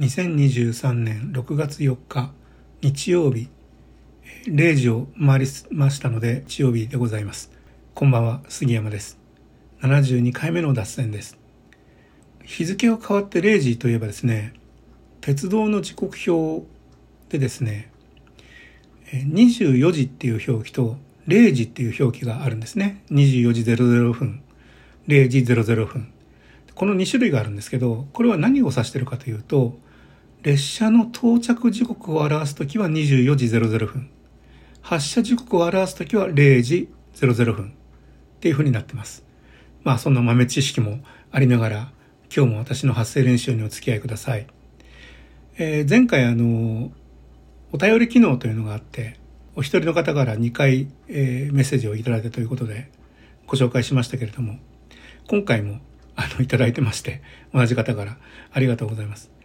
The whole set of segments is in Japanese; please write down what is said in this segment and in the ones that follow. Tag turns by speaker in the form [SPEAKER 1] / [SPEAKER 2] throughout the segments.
[SPEAKER 1] 2023年6月4日日曜日0時を回りましたので日曜日でございます。こんばんは杉山です。72回目の脱線です。日付を変わって0時といえばですね鉄道の時刻表でですね24時っていう表記と0時っていう表記があるんですね。24時00分0時00分。この2種類があるんですけどこれは何を指してるかというと列車の到着時刻を表すときは24時00分。発車時刻を表すときは0時00分。っていうふうになってます。まあそんな豆知識もありながら、今日も私の発声練習にお付き合いください。えー、前回あの、お便り機能というのがあって、お一人の方から2回、えー、メッセージをいただいたということでご紹介しましたけれども、今回もあのいただいてまして、同じ方からありがとうございます。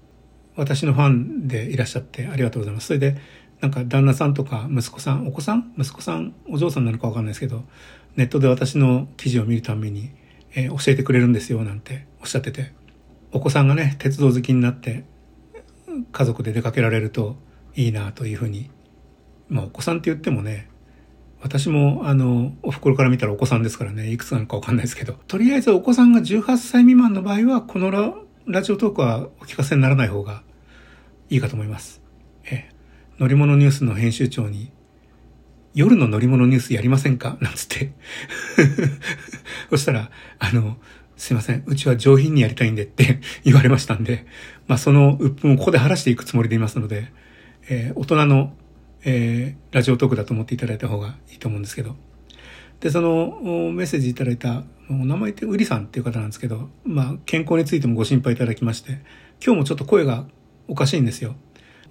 [SPEAKER 1] 私のファンでいらっしゃってありがとうございます。それで、なんか旦那さんとか息子さん、お子さん？息子さん、お嬢さんなのかわかんないですけど、ネットで私の記事を見るために、えー、教えてくれるんですよ、なんておっしゃってて。お子さんがね、鉄道好きになって、家族で出かけられるといいなというふうに。まあ、お子さんって言ってもね、私も、あの、お袋から見たらお子さんですからね、いくつなのかわかんないですけど、とりあえずお子さんが18歳未満の場合は、このラジオトークはお聞かせにならない方がいいかと思います。え乗り物ニュースの編集長に、夜の乗り物ニュースやりませんか？なんつって そしたら、あの、すいません。うちは上品にやりたいんでって 言われましたんで、まあその鬱憤をここで晴らしていくつもりでいますので、えー、大人の、えー、ラジオトークだと思っていただいた方がいいと思うんですけど。で、そのメッセージいただいたお名前ってウリさんっていう方なんですけど、まあ、健康についてもご心配いただきまして、今日もちょっと声がおかしいんですよ。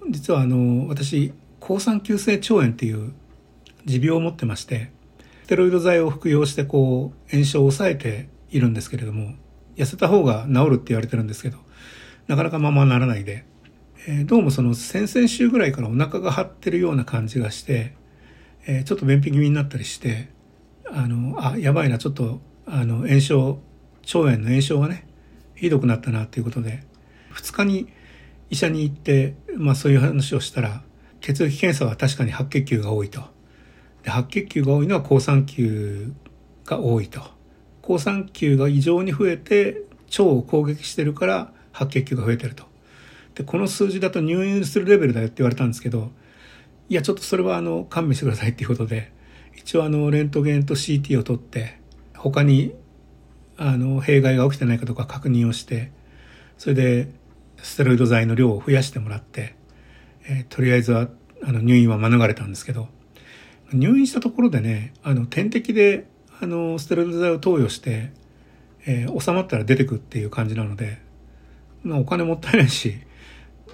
[SPEAKER 1] 実はあの、私、抗酸球性腸炎っていう持病を持ってまして、ステロイド剤を服用してこう、炎症を抑えているんですけれども、痩せた方が治るって言われてるんですけど、なかなかままならないで、えー、どうもその先々週ぐらいからお腹が張ってるような感じがして、えー、ちょっと便秘気味になったりして、あの、あ、やばいな、ちょっとあの炎症腸炎の炎症がねひどくなったなということで2日に医者に行って、まあ、そういう話をしたら血液検査は確かに白血球が多いと。で白血球が多いのは好酸球が多いと。好酸球が異常に増えて腸を攻撃してるから白血球が増えてると。でこの数字だと入院するレベルだよって言われたんですけどいやちょっとそれはあの勘弁してくださいっていうことで一応あのレントゲンと CT を取って他にあの弊害が起きてないかとか確認をしてそれでステロイド剤の量を増やしてもらって、えー、とりあえずはあの入院は免れたんですけど入院したところでねあの点滴であのステロイド剤を投与して、えー、収まったら出てくっていう感じなので、まあ、お金もったいないし、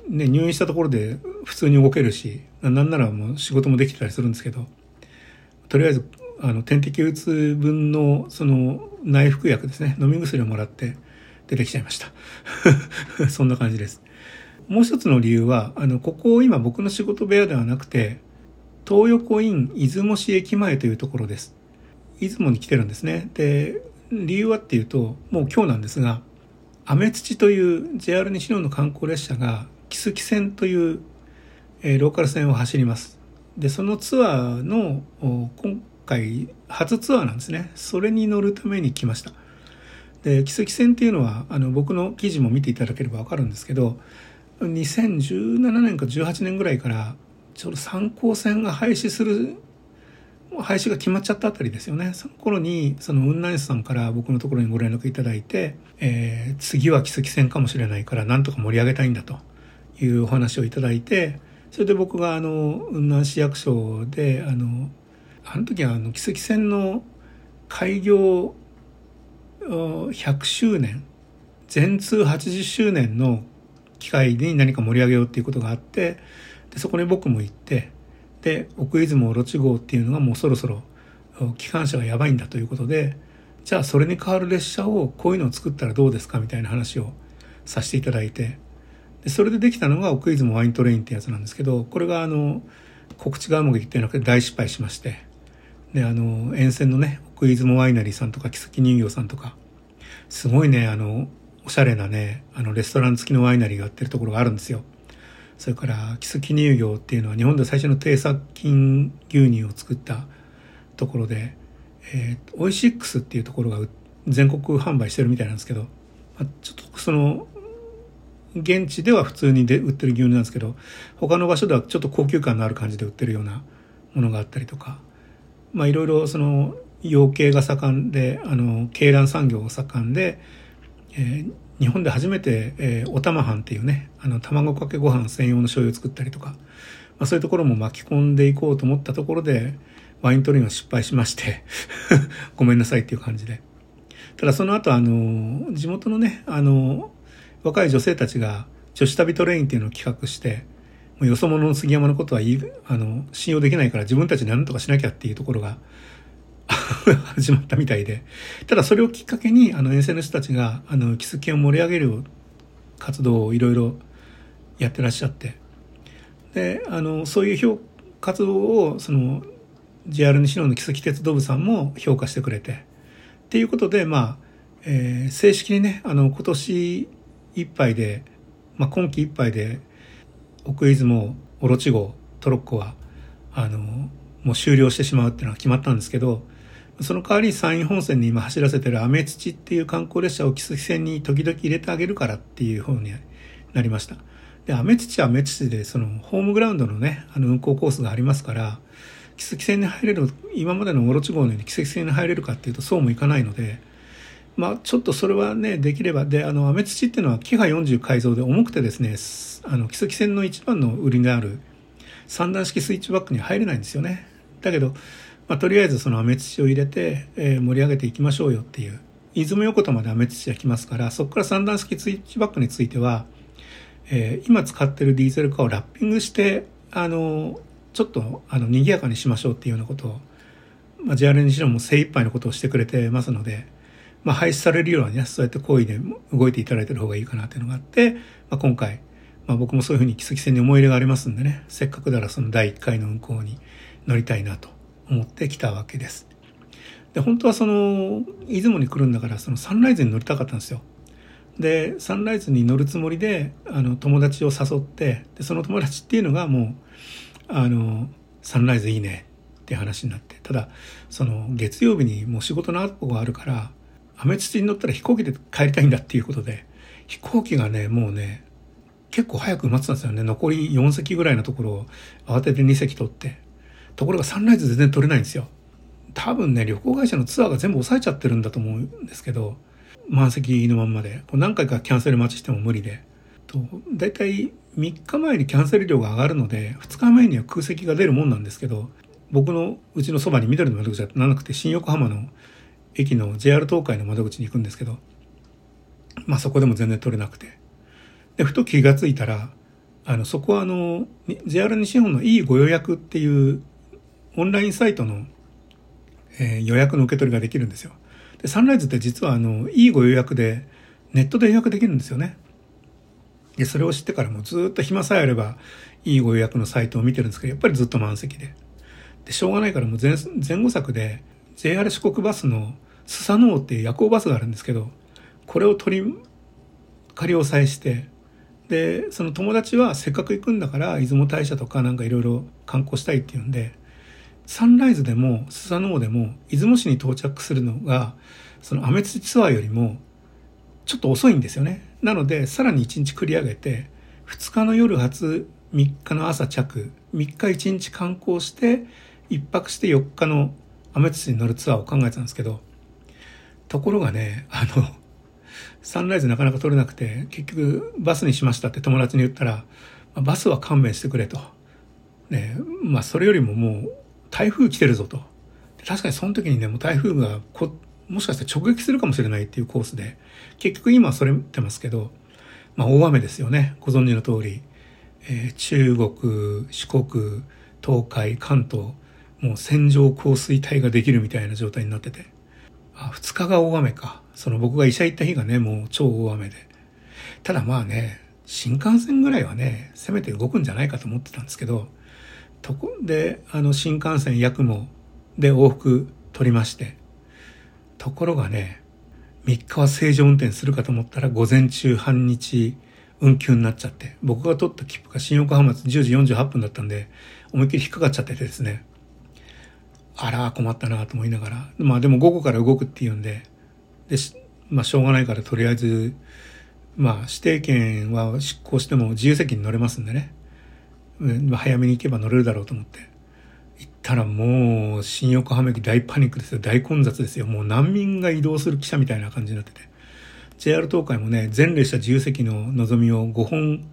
[SPEAKER 1] ね、入院したところで普通に動けるしなんならもう仕事もできてたりするんですけどとりあえずあの点滴打つ分のその内服薬ですね飲み薬をもらって出てきちゃいました。そんな感じです。もう一つの理由はあのここ今僕の仕事部屋ではなくて東横イン出雲市駅前というところです。出雲に来てるんですね。で理由はっていうともう今日なんですがアメツチという JR 西日本の観光列車が木月線という、えー、ローカル線を走ります。でそのツアーの今回初ツアーなんですね。それに乗るために来ました。で、奇跡線っていうのは、あの、僕の記事も見ていただければわかるんですけど、2017年か18年ぐらいから、ちょうど参考線が廃止する、廃止が決まっちゃったあたりですよね。その頃に、その雲南市さんから僕のところにご連絡いただいて、えー、次は奇跡線かもしれないから、なんとか盛り上げたいんだというお話をいただいて、それで僕があの、雲南市役所で、あの、あの時はあの奇跡船の開業100周年全通80周年の機会に何か盛り上げようっていうことがあってでそこに僕も行ってで奥出雲オロチ号っていうのがもうそろそろ機関車がやばいんだということでじゃあそれに代わる列車をこういうのを作ったらどうですかみたいな話をさせていただいてでそれでできたのが奥出雲ワイントレインってやつなんですけどこれがあの告知がうまくいってなくて大失敗しましてで、あの、沿線のね、奥出雲ワイナリーさんとか、木崎人形さんとか、すごいね、あの、おしゃれなね、あのレストラン付きのワイナリーが売ってるところがあるんですよ。それから、木杉乳業っていうのは日本で最初の低殺菌牛乳を作ったところで、えー、オイシックスっていうところが全国販売してるみたいなんですけど、まあ、ちょっとその、現地では普通にで売ってる牛乳なんですけど、他の場所ではちょっと高級感のある感じで売ってるようなものがあったりとか、まあいろいろその養鶏が盛んで、あの、鶏卵産業が盛んで、えー、日本で初めて、えー、お玉飯っていうね、あの、卵かけご飯専用の醤油を作ったりとか、まあそういうところも巻き込んでいこうと思ったところで、ワイン取りが失敗しまして ごめんなさいっていう感じで。ただその後、あの、地元のね、あの、若い女性たちが女子旅トレインっていうのを企画して、よそ者の杉山のことは、あの、信用できないから自分たちで何とかしなきゃっていうところが 始まったみたいで。ただそれをきっかけに、あの、沿線の人たちが、あの、キスケを盛り上げる活動をいろいろやってらっしゃって。で、あの、そういう評活動を、その、JR 西野の木崎鉄道部さんも評価してくれて。っていうことで、まあ、えー、正式にね、あの、今年いっぱいで、まあ、今季いっぱいで、奥出雲、オロチ号、トロッコは、あの、もう終了してしまうっていうのは決まったんですけど、その代わり山陰本線に今走らせてるアメ土っていう観光列車を木崎線に時々入れてあげるからっていう方になりました。で、アメ土はアメ土で、そのホームグラウンドのね、あの運行コースがありますから、木崎線に入れる、今までのオロチ号のように木崎線に入れるかっていうとそうもいかないので、まあちょっとそれはね、できれば、で、あの、アメ土っていうのはキハ40改造で重くてですね、あの、木崎線の一番の売りである三段式スイッチバックに入れないんですよね。だけど、まあ、とりあえずそのアメ土を入れて、えー、盛り上げていきましょうよっていう。出雲横田までアメ土が来ますから、そこから三段式スイッチバックについては、えー、今使ってるディーゼルカーをラッピングして、あの、ちょっと、あの、賑やかにしましょうっていうようなことを、まあ、JR にしろも精一杯のことをしてくれてますので、まあ、廃止されるようにね、そうやって行為で動いていただいてる方がいいかなっていうのがあって、まあ、今回、まあ、僕もそういうふうに木崎線に思い入れがありますんでね、せっかくならその第1回の運行に乗りたいなと思ってきたわけです。で、本当はその、出雲に来るんだから、そのサンライズに乗りたかったんですよ。で、サンライズに乗るつもりで、あの、友達を誘って、で、その友達っていうのがもう、あの、サンライズいいねって話になって、ただ、その、月曜日にもう仕事の後があるから、アメツに乗ったら飛行機で帰りたいんだっていうことで、飛行機がね、もうね、結構早く埋まってたんですよね。残り4席ぐらいのところを慌てて2席取って。ところがサンライズ全然取れないんですよ。多分ね、旅行会社のツアーが全部抑えちゃってるんだと思うんですけど、満席のまんまで、何回かキャンセル待ちしても無理で。と、だいたい3日前にキャンセル料が上がるので、2日前には空席が出るもんなんですけど、僕のうちのそばに緑の窓口はなくて、新横浜の駅の JR 東海の窓口に行くんですけど、まあそこでも全然取れなくて。で、ふと気がついたら、あの、そこはあの、JR 西日本のいいご予約っていうオンラインサイトの、えー、予約の受け取りができるんですよ。で、サンライズって実はあの、いいご予約で、ネットで予約できるんですよね。で、それを知ってからもずっと暇さえあれば、いいご予約のサイトを見てるんですけど、やっぱりずっと満席で。で、しょうがないからもう前前後作で、JR 四国バスのスサノオっていう夜行バスがあるんですけど、これを取り、仮押さえして、で、その友達はせっかく行くんだから、出雲大社とかなんかいろいろ観光したいっていうんで、サンライズでもスサノオでも出雲市に到着するのがそのアメツツアーよりもちょっと遅いんですよね。なのでさらに1日繰り上げて2日の夜初3日の朝着3日1日観光して1泊して4日のアメツに乗るツアーを考えてたんですけどところがねあのサンライズなかなか取れなくて結局バスにしましたって友達に言ったらバスは勘弁してくれと。ね、まあそれよりももう台風来てるぞと。確かにその時にね、もう台風がこ、もしかして直撃するかもしれないっていうコースで、結局今はそれ見てますけど、まあ大雨ですよね。ご存知の通り。えー、中国、四国、東海、関東、もう線状降水帯ができるみたいな状態になってて。あ、二日が大雨か。その僕が医者行った日がね、もう超大雨で。ただまあね、新幹線ぐらいはね、せめて動くんじゃないかと思ってたんですけど、とこで、あの、新幹線八雲で往復取りまして、ところがね、3日は正常運転するかと思ったら午前中半日運休になっちゃって、僕が取った切符が新横浜松10時48分だったんで、思いっきり引っかかっちゃっててですね。あら、困ったなと思いながら。まあでも午後から動くっていうんで、で、まあしょうがないからとりあえず、まあ指定券は執行しても自由席に乗れますんでね。早めに行けば乗れるだろうと思って。行ったらもう新横浜駅大パニックですよ。大混雑ですよ。もう難民が移動する汽車みたいな感じになってて。JR 東海もね、全列車自由席の望みを5本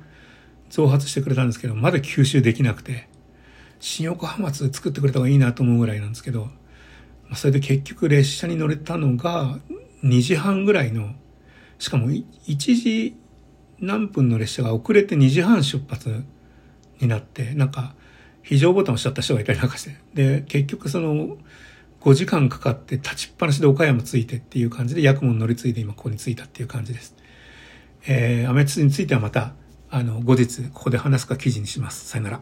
[SPEAKER 1] 増発してくれたんですけど、まだ吸収できなくて。新横浜津作ってくれた方がいいなと思うぐらいなんですけど、まそれで結局列車に乗れたのが2時半ぐらいの、しかも1時何分の列車が遅れて2時半出発になって、なんか非常ボタン押しちゃった人がいたりなんかして、で、結局その5時間かかって立ちっぱなしで岡山着いてっていう感じで、ヤクモに乗り継いで今ここに着いたっていう感じです。えー、アメツについてはまた、あの、後日ここで話すか記事にします。さよなら。